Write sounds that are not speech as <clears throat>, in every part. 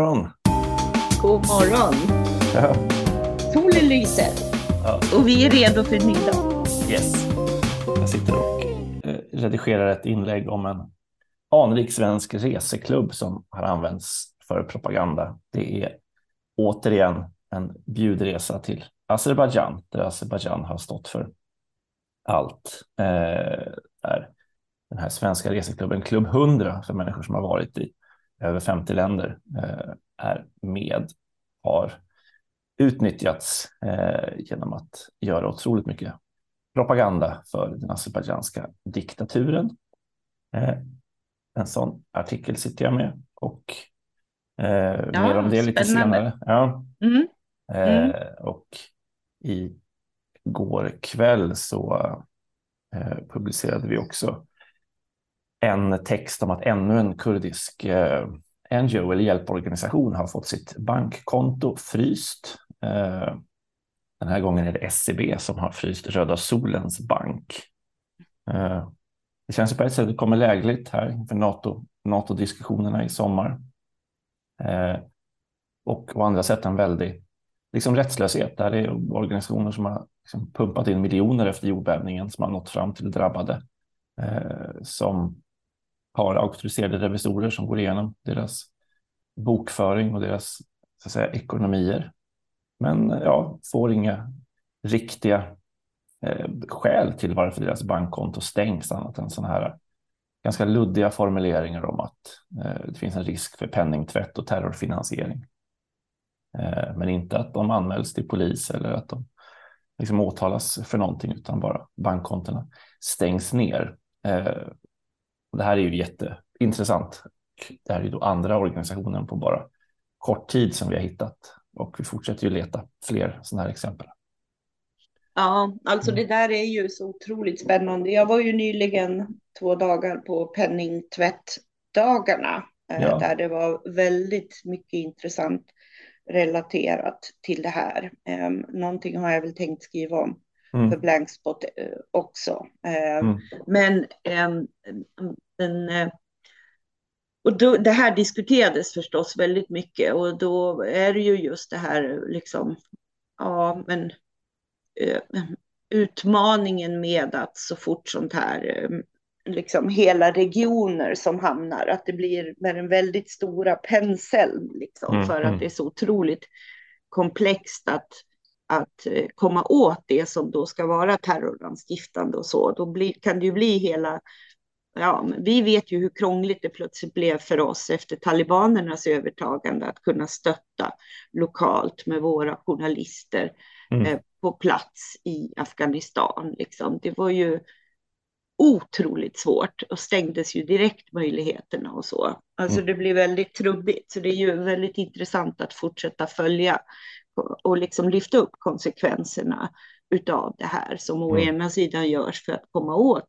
morgon. God morgon. Ja. Solen lyser Ja. och vi är redo för en ny dag. Yes. Jag sitter och eh, redigerar ett inlägg om en anrik svensk reseklubb som har använts för propaganda. Det är återigen en bjudresa till Azerbajdzjan, där Azerbajdzjan har stått för allt. Eh, där den här svenska reseklubben Klubb 100 för människor som har varit i över 50 länder eh, är med, har utnyttjats eh, genom att göra otroligt mycket propaganda för den azerbajdzjanska diktaturen. Eh, en sån artikel sitter jag med och eh, Ja, mer om det lite spännande. senare. Ja. Mm. Eh, och i går kväll så publicerade vi också en text om att ännu en kurdisk eh, NGO eller hjälporganisation har fått sitt bankkonto fryst. Eh, den här gången är det SCB som har fryst Röda Solens bank. Eh, det känns på ett sätt att det kommer lägligt här inför NATO, NATO-diskussionerna i sommar. Eh, och å andra sätt en väldig liksom rättslöshet. Där det är organisationer som har liksom pumpat in miljoner efter jordbävningen som har nått fram till drabbade. Eh, som har auktoriserade revisorer som går igenom deras bokföring och deras så att säga, ekonomier. Men ja, får inga riktiga eh, skäl till varför deras bankkonto stängs annat än sådana här ganska luddiga formuleringar om att eh, det finns en risk för penningtvätt och terrorfinansiering. Eh, men inte att de anmäls till polis eller att de liksom åtalas för någonting utan bara bankkontona stängs ner. Eh, och det här är ju jätteintressant. Det här är ju då andra organisationen på bara kort tid som vi har hittat och vi fortsätter ju leta fler sådana här exempel. Ja, alltså Mm. det där är ju så otroligt spännande. Jag var ju nyligen två dagar på penningtvättdagarna eh, Ja. där det var väldigt mycket intressant relaterat till det här. Eh, någonting har jag väl tänkt skriva om för Mm. Blankspot eh, också. Eh, Mm. Men ehm, den, eh, och då, det här diskuterades förstås väldigt mycket och då är det ju just det här liksom, ja men utmaningen med att så fort sånt här, liksom hela regioner som hamnar, att det blir med den väldigt stora penseln liksom Mm, för mm. att det är så otroligt komplext att att eh, komma åt det som då ska vara terroransstiftande och så, då blir, kan det ju bli hela Ja, vi vet ju hur krångligt det plötsligt blev för oss efter talibanernas övertagande att kunna stötta lokalt med våra journalister Mm. eh, på plats i Afghanistan. Liksom. Det var ju otroligt svårt och stängdes ju direkt möjligheterna och så. Alltså Mm. det blir väldigt trubbigt, så det är ju väldigt intressant att fortsätta följa och, liksom lyfta upp konsekvenserna utav det här som å Mm. ena sidan görs för att komma åt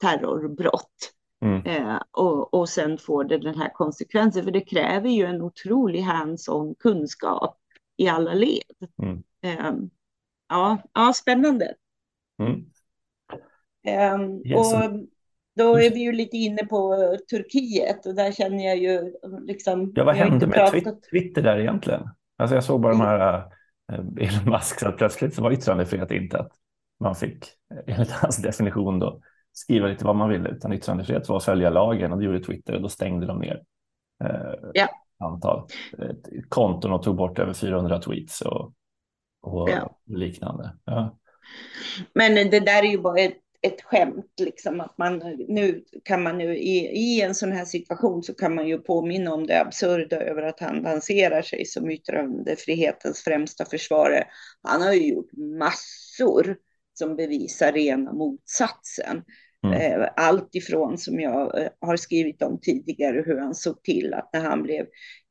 terrorbrott Mm. Eh, och, och sen får det den här konsekvensen, för det kräver ju en otrolig hands-on kunskap i alla led. Mm. Eh, ja, ja, spännande. Mm. Eh, Yes. och då är vi ju lite inne på Turkiet och där känner jag ju liksom. Ja, vad hände med pratat- Twitter där egentligen? Alltså jag såg bara de här äh, Elon Musk, så att plötsligt så var yttrandefrihet inte att man fick, eh, enligt hans definition, då, skriva lite vad man ville, utan yttrandefrihet var att följa lagen och det gjorde Twitter och då stängde de ner eh, Ja. antal eh, konton och tog bort över 400 tweets och, och Ja. liknande. Ja. Men det där är ju bara ett, ett skämt, liksom att man nu kan man nu i, i en sån här situation så kan man ju påminna om det absurda över att han lanserar sig som yttrandefrihetens främsta försvarare. Han har ju gjort massor som bevisar rena motsatsen. Mm. Eh, Allt ifrån som jag eh, har skrivit om tidigare hur han såg till att när han blev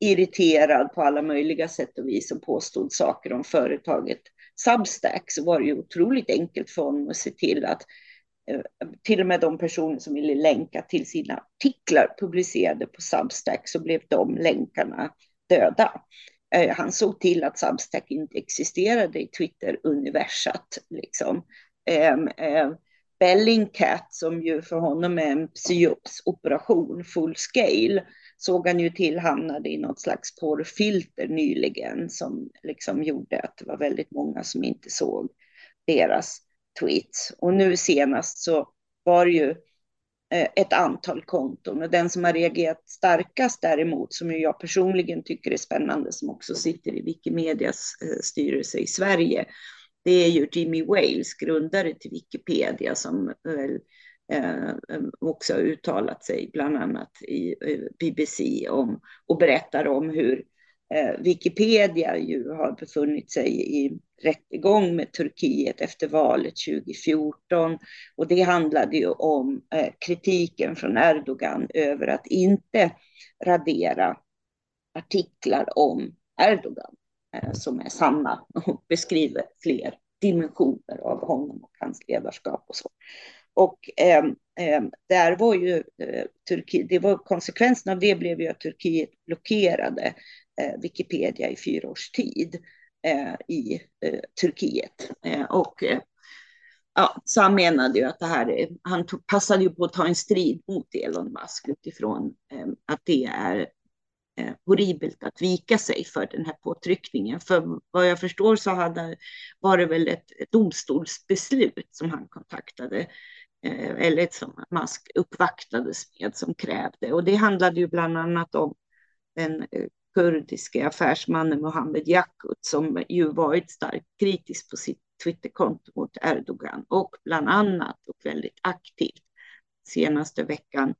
irriterad på alla möjliga sätt och vis och påstod saker om företaget Substack så var det ju otroligt enkelt för honom att se till att Eh, till och med de personer som ville länka till sina artiklar publicerade på Substack så blev de länkarna döda. Eh, han såg till att Substack inte existerade i Twitter-universat. Liksom. Ehm, eh, Bellingcat som ju för honom är en psyops-operation full scale såg han ju till hamnade i något slags porrfilter nyligen som liksom gjorde att det var väldigt många som inte såg deras tweets. Och nu senast så var det ju eh, ett antal konton och den som har reagerat starkast däremot, som jag personligen tycker är spännande, som också sitter i Wikimedias eh, styrelse i Sverige, det är ju Jimmy Wales, grundare till Wikipedia, som väl eh, också har uttalat sig bland annat i BBC om och berättar om hur Eh, Wikipedia ju har befunnit sig i rättegång med Turkiet efter valet 2014 och det handlade ju om eh, kritiken från Erdogan över att inte radera artiklar om Erdogan eh, som är sanna och beskriver fler dimensioner av honom och hans ledarskap och så. Och eh, eh, där var ju eh, Turkiet, det var konsekvensen av det blev ju att Turkiet blockerade Eh, Wikipedia i fyra års tid eh, i eh, Turkiet. Eh, och eh, ja, så han menade ju att det här, han tog, passade ju på att ta en strid mot Elon Musk utifrån att det är horribelt att vika sig för den här påtryckningen. För vad jag förstår så hade, var det väl ett domstolsbeslut som han kontaktade eller som Musk uppvaktades med som krävde. Och det handlade ju bland annat om den kurdiske affärsmannen Mohammed Yakut som ju varit starkt kritisk på sitt Twitterkonto mot Erdogan och bland annat och väldigt aktivt senaste veckan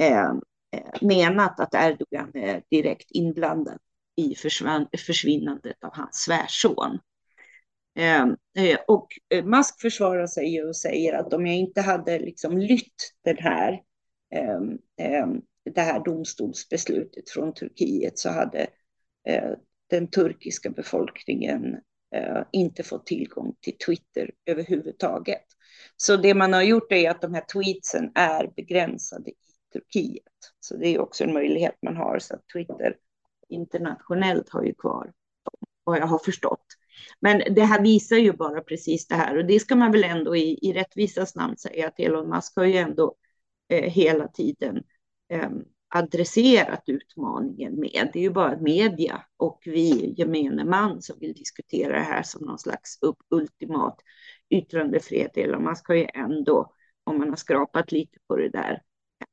eh, eh menat att Erdogan är direkt inblandad i försvinnandet av hans svärson. Eh, eh och eh, Musk försvarar sig ju och säger att om jag inte hade liksom lytt den här, eh, det här domstolsbeslutet från Turkiet så hade eh, den turkiska befolkningen eh, inte fått tillgång till Twitter överhuvudtaget. Så det man har gjort är att de här tweetsen är begränsade i Turkiet. Så det är också en möjlighet man har så att Twitter internationellt har ju kvar vad jag har förstått. Men det här visar ju bara precis det här och det ska man väl ändå i, i rättvisas namn säga att Elon Musk har ju ändå eh, hela tiden eh, Ehm, adresserat utmaningen med. Det är ju bara media och vi gemene man som vill diskutera det här som någon slags upp, ultimat yttrandefrihet. Elon man ska ju ändå, om man har skrapat lite på det där,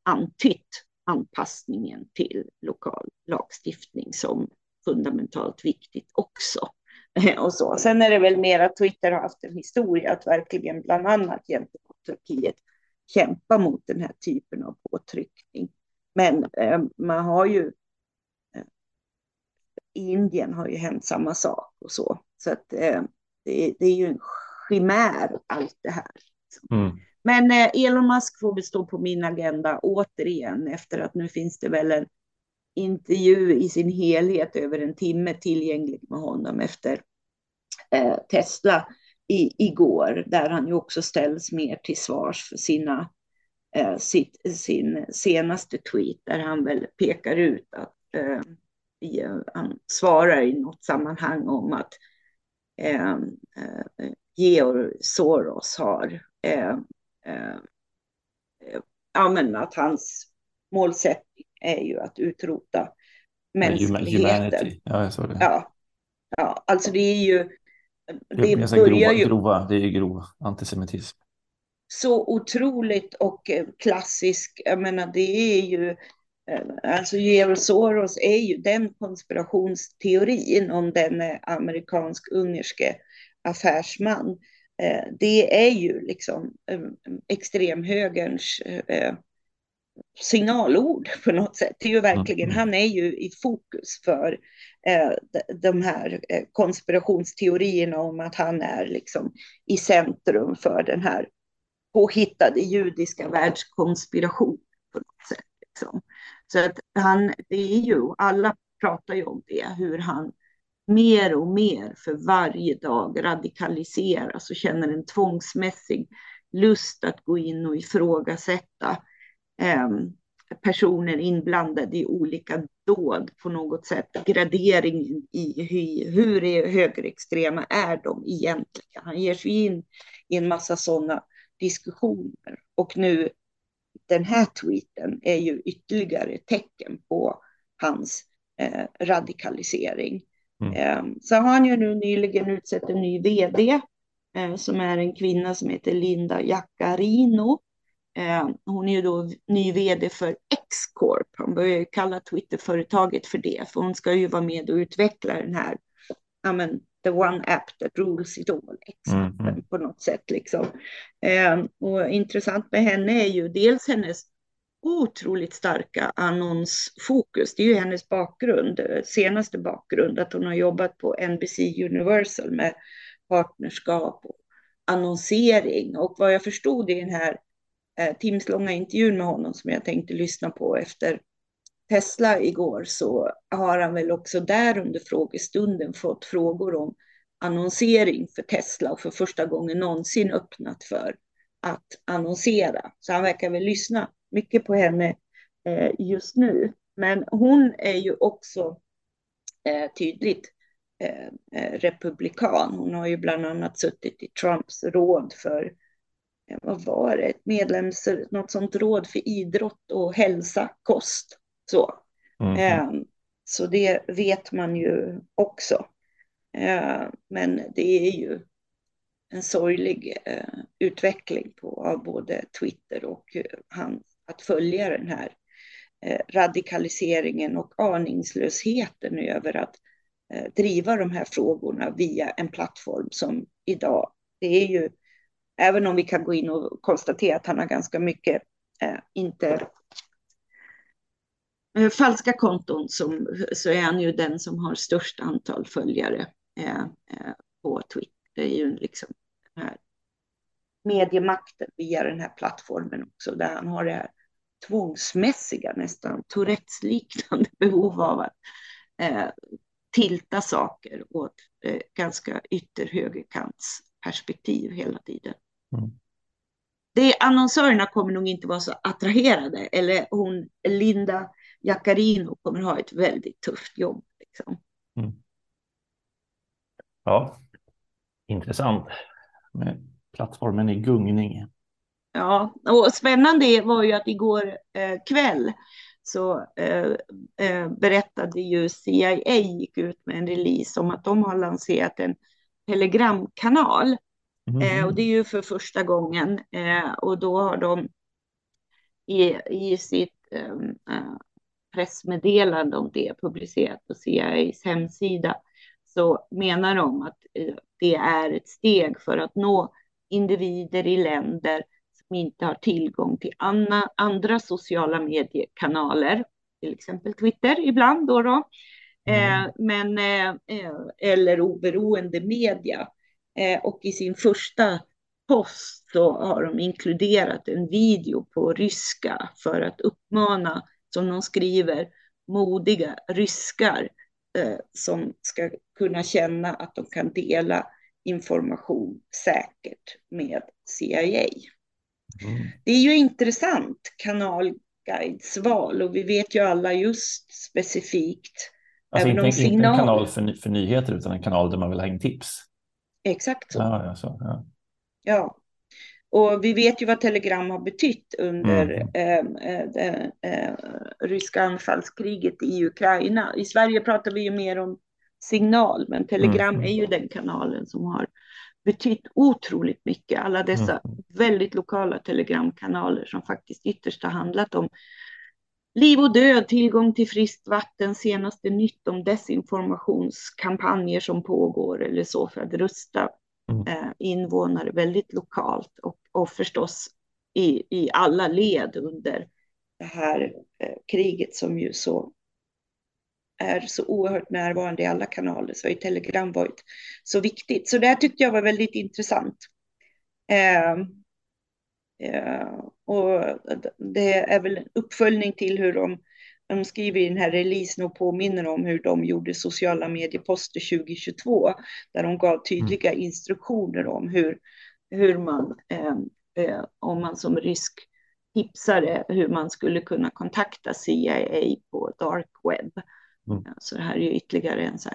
antytt anpassningen till lokal lagstiftning som fundamentalt viktigt också. <laughs> och så. Sen är det väl mer att Twitter har haft en historia att verkligen bland annat gentemot Turkiet kämpa mot den här typen av påtryckning. Men eh, man har ju eh, i Indien har ju hänt samma sak och så. Så att eh, det, det, är ju en chimär allt det här. Mm. Men eh, Elon Musk får väl stå på min agenda återigen efter att nu finns det väl en intervju i sin helhet över en timme tillgänglig med honom efter eh, Tesla i, igår, där han ju också ställs mer till svars för sina, eh, sitt, sin senaste tweet, där han väl pekar ut att eh, han svarar i något sammanhang om att eh, eh, Georg Soros har eh, ja, men att hans målsättning är ju att utrota mänskligheten. Ja, jag såg det. Ja, ja, alltså det är ju... Det, det börjar grova, ju... Grova, det är ju grov antisemitism. Så otroligt och eh, klassisk, jag menar det är ju... Eh, alltså Georg Soros är ju den konspirationsteorin om den amerikansk-ungerske affärsman. Eh, det är ju liksom extremhögerns signalord på något sätt. Det är ju verkligen, mm. han är ju i fokus för eh, de här eh, konspirationsteorierna om att han är liksom i centrum för den här påhittade judiska världskonspiration. på något sätt. Liksom. Så att han, det är ju, alla pratar ju om det, hur han mer och mer för varje dag radikaliseras och känner en tvångsmässig lust att gå in och ifrågasätta eh, personer inblandade i olika dåd på något sätt. Gradering i hur, hur högerextrema är de egentligen. Han ger sig in i en massa sådana diskussioner. Och nu den här tweeten är ju ytterligare tecken på hans eh, radikalisering. Mm. Eh, så har han ju nu nyligen utsett en ny vd eh, som är en kvinna som heter Linda Jaccarino. Eh, hon är ju då ny vd för X-Corp. Han börjar ju kalla Twitterföretaget för det, för hon ska ju vara med och utveckla den här, ja men, the one app that rules it all, mm, mm. på något sätt liksom. Eh, och intressant med henne är ju dels hennes otroligt starka annonsfokus. Det är ju hennes bakgrund, senaste bakgrund, att hon har jobbat på NBC Universal med partnerskap och annonsering. Och vad jag förstod i den här eh, timslånga intervjun med honom som jag tänkte lyssna på efter Tesla igår så har han väl också där under frågestunden fått frågor om annonsering för Tesla och för första gången någonsin öppnat för att annonsera. Så han verkar väl lyssna mycket på henne eh, just nu. Men hon är ju också eh, tydligt eh, eh republikan. Hon har ju bland annat suttit i Trumps råd för eh, vad var det, ett medlems, något sånt råd för idrott och hälsa, kost. Så. Mm. Så det vet man ju också. Eh, men det är ju en sorglig eh, utveckling på, av både Twitter och eh, han, att följa den här eh, radikaliseringen och aningslösheten över att driva de här frågorna via en plattform som idag, det är ju, även om vi kan gå in och konstatera att han har ganska mycket, inte falska konton, som, så är han ju den som har störst antal följare eh, eh, på Twitter. Det är ju liksom den här mediemakten via den här plattformen också, där han har det här tvångsmässiga, nästan Tourettes-liknande <laughs> behov av att eh, tilta saker åt eh, ganska ytterhögerkants perspektiv hela tiden. Mm. Det, annonsörerna kommer nog inte vara så attraherade, eller hon, Linda Jaccarino kommer ha ett väldigt tufft jobb. Liksom. Mm. Ja, intressant med plattformen i gungning. Ja, och spännande var ju att igår eh, kväll så eh, eh, berättade ju CIA gick ut med en release om att de har lanserat en telegramkanal. Mm. och det är ju för första gången eh, och då har de i, i sitt eh, pressmeddelande om det publicerat på CIAs hemsida så menar de att det är ett steg för att nå individer i länder som inte har tillgång till anna, andra sociala mediekanaler, till exempel Twitter ibland då. då. Mm. Eh, men, eh, eller oberoende media. Eh, och i sin första post så har de inkluderat en video på ryska för att uppmana, som de skriver, modiga ryskar eh, som ska kunna känna att de kan dela information säkert med CIA. Mm. Det är ju intressant kanalguidesval och vi vet ju alla just specifikt. Alltså inte, inte en kanal för, för nyheter utan en kanal där man vill ha in tips. Exakt så. Ja, ja, så, ja. ja. Och vi vet ju vad Telegram har betytt under mm. eh, eh, det eh, ryska anfallskriget i Ukraina. I Sverige pratar vi ju mer om signal, men Telegram mm. är ju den kanalen som har betytt otroligt mycket. Alla dessa mm. väldigt lokala telegramkanaler som faktiskt ytterst har handlat om liv och död, tillgång till friskt vatten, senaste nytt om desinformationskampanjer som pågår eller så för att rusta. Mm. eh, invånare väldigt lokalt och, och förstås i, i alla led under det här eh, kriget som ju så är så oerhört närvarande i alla kanaler så har ju Telegram varit så viktigt. Så det här tyckte jag var väldigt intressant. Eh, eh, och det är väl en uppföljning till hur de, de skriver i den här releasen och påminner om hur de gjorde sociala medieposter 2022, där de gav tydliga mm. instruktioner om hur, hur man, eh, eh om man som rysk tipsare, hur man skulle kunna kontakta CIA på dark web. Mm. Så det här är ju ytterligare en så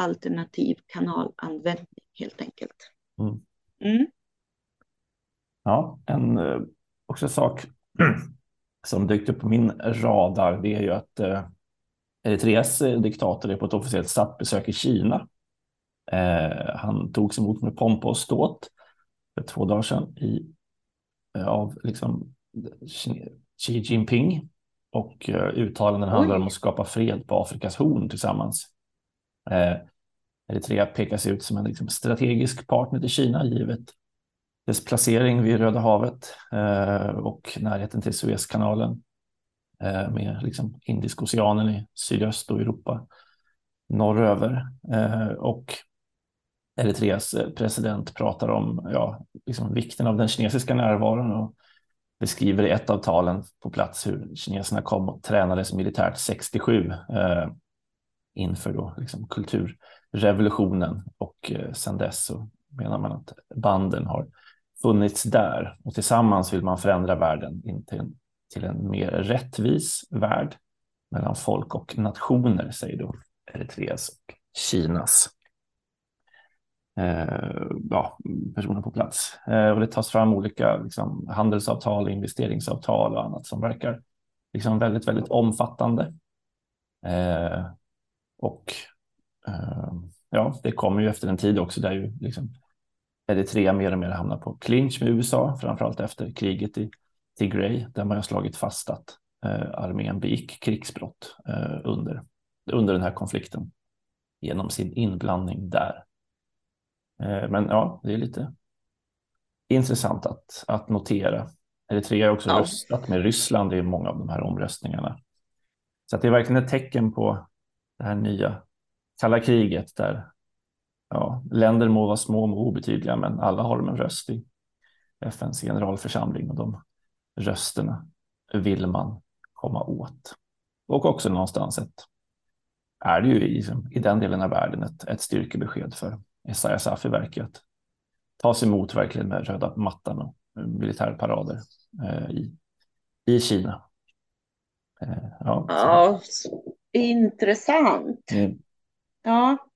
alternativ kanalanvändning helt enkelt. Mm. Mm. Ja, en eh, också sak <clears throat> som dykt upp på min radar, det är ju att eh, Eritreas diktator är på ett officiellt statsbesök i Kina. han togs emot med pompa och ståt för två dagar sedan i, av liksom Xi Jinping och uttalanden handlar om att skapa fred på Afrikas horn tillsammans. Eritrea pekas ut som en liksom strategisk partner till Kina givet dess placering vid Röda havet eh, och närheten till Suezkanalen eh, med liksom Indiska oceanen i sydöst och Europa norröver. Eh, och Eritreas eh, president pratar om ja, liksom vikten av den kinesiska närvaron och beskriver i ett av talen på plats hur kineserna kom och tränades militärt 67 eh, inför då liksom kulturrevolutionen och eh, sedan dess så menar man att banden har funnits där och tillsammans vill man förändra världen in till en, till en mer rättvis värld mellan folk och nationer, säger då Eritreas och Kinas eh, ja, personer på plats. Eh, och det tas fram olika liksom, handelsavtal, investeringsavtal och annat som verkar liksom, väldigt, väldigt omfattande. Eh, och eh, ja, det kommer ju efter en tid också där ju liksom Eritrea mer och mer hamnar på clinch med USA, framförallt efter kriget i Tigray, där man har slagit fast att eh, armén begick krigsbrott eh, under, under den här konflikten genom sin inblandning där. Eh, men ja, det är lite intressant att, att notera. Eritrea har också ja. röstat med Ryssland i många av de här omröstningarna. Så det är verkligen ett tecken på det här nya kalla kriget där ja, länder må vara små och obetydliga, men alla har de en röst i FNs generalförsamling och de rösterna vill man komma åt. Och också någonstans ett, är det ju i, i den delen av världen ett, ett styrkebesked för Isaiah Safi-verket att tas emot verkligen med röda mattan och militärparader eh, i, i Kina. Eh, ja, ja intressant. Mm. Ja,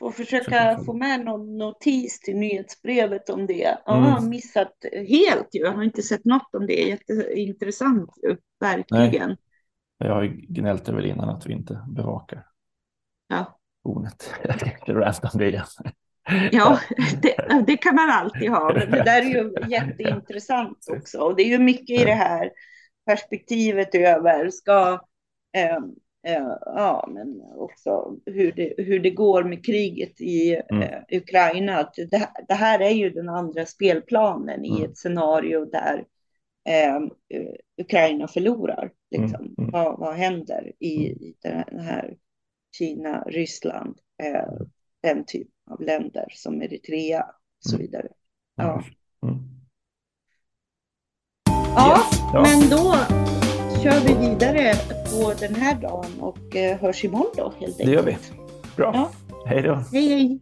Får försöka få med någon notis till nyhetsbrevet om det. Ja, mm. har missat helt ju. Jag har inte sett något om det. Jätteintressant verkligen. Nej. Jag har gnällt över innan att vi inte bevakar. Ja. Hornet. <laughs> Jag om det igen. Ja, <laughs> det, det, kan man alltid ha. Men det där är ju <laughs> jätteintressant också. Och det är ju mycket i det här perspektivet över. Ska, Eh, ja, men också hur det, hur det går med kriget i mm. eh, Ukraina. Att det, det, här är ju den andra spelplanen i mm. ett scenario där eh, Ukraina förlorar. Liksom. Mm. mm. Vad, vad händer i, mm. i den här Kina, Ryssland, eh, den typ av länder som Eritrea och så mm. vidare. Ja. Ja, yes. ja, men då kör vi vidare på den här dagen och eh, hörs imorgon då helt enkelt. Det gör vi. Bra. Ja. Hej då. Hej, hej.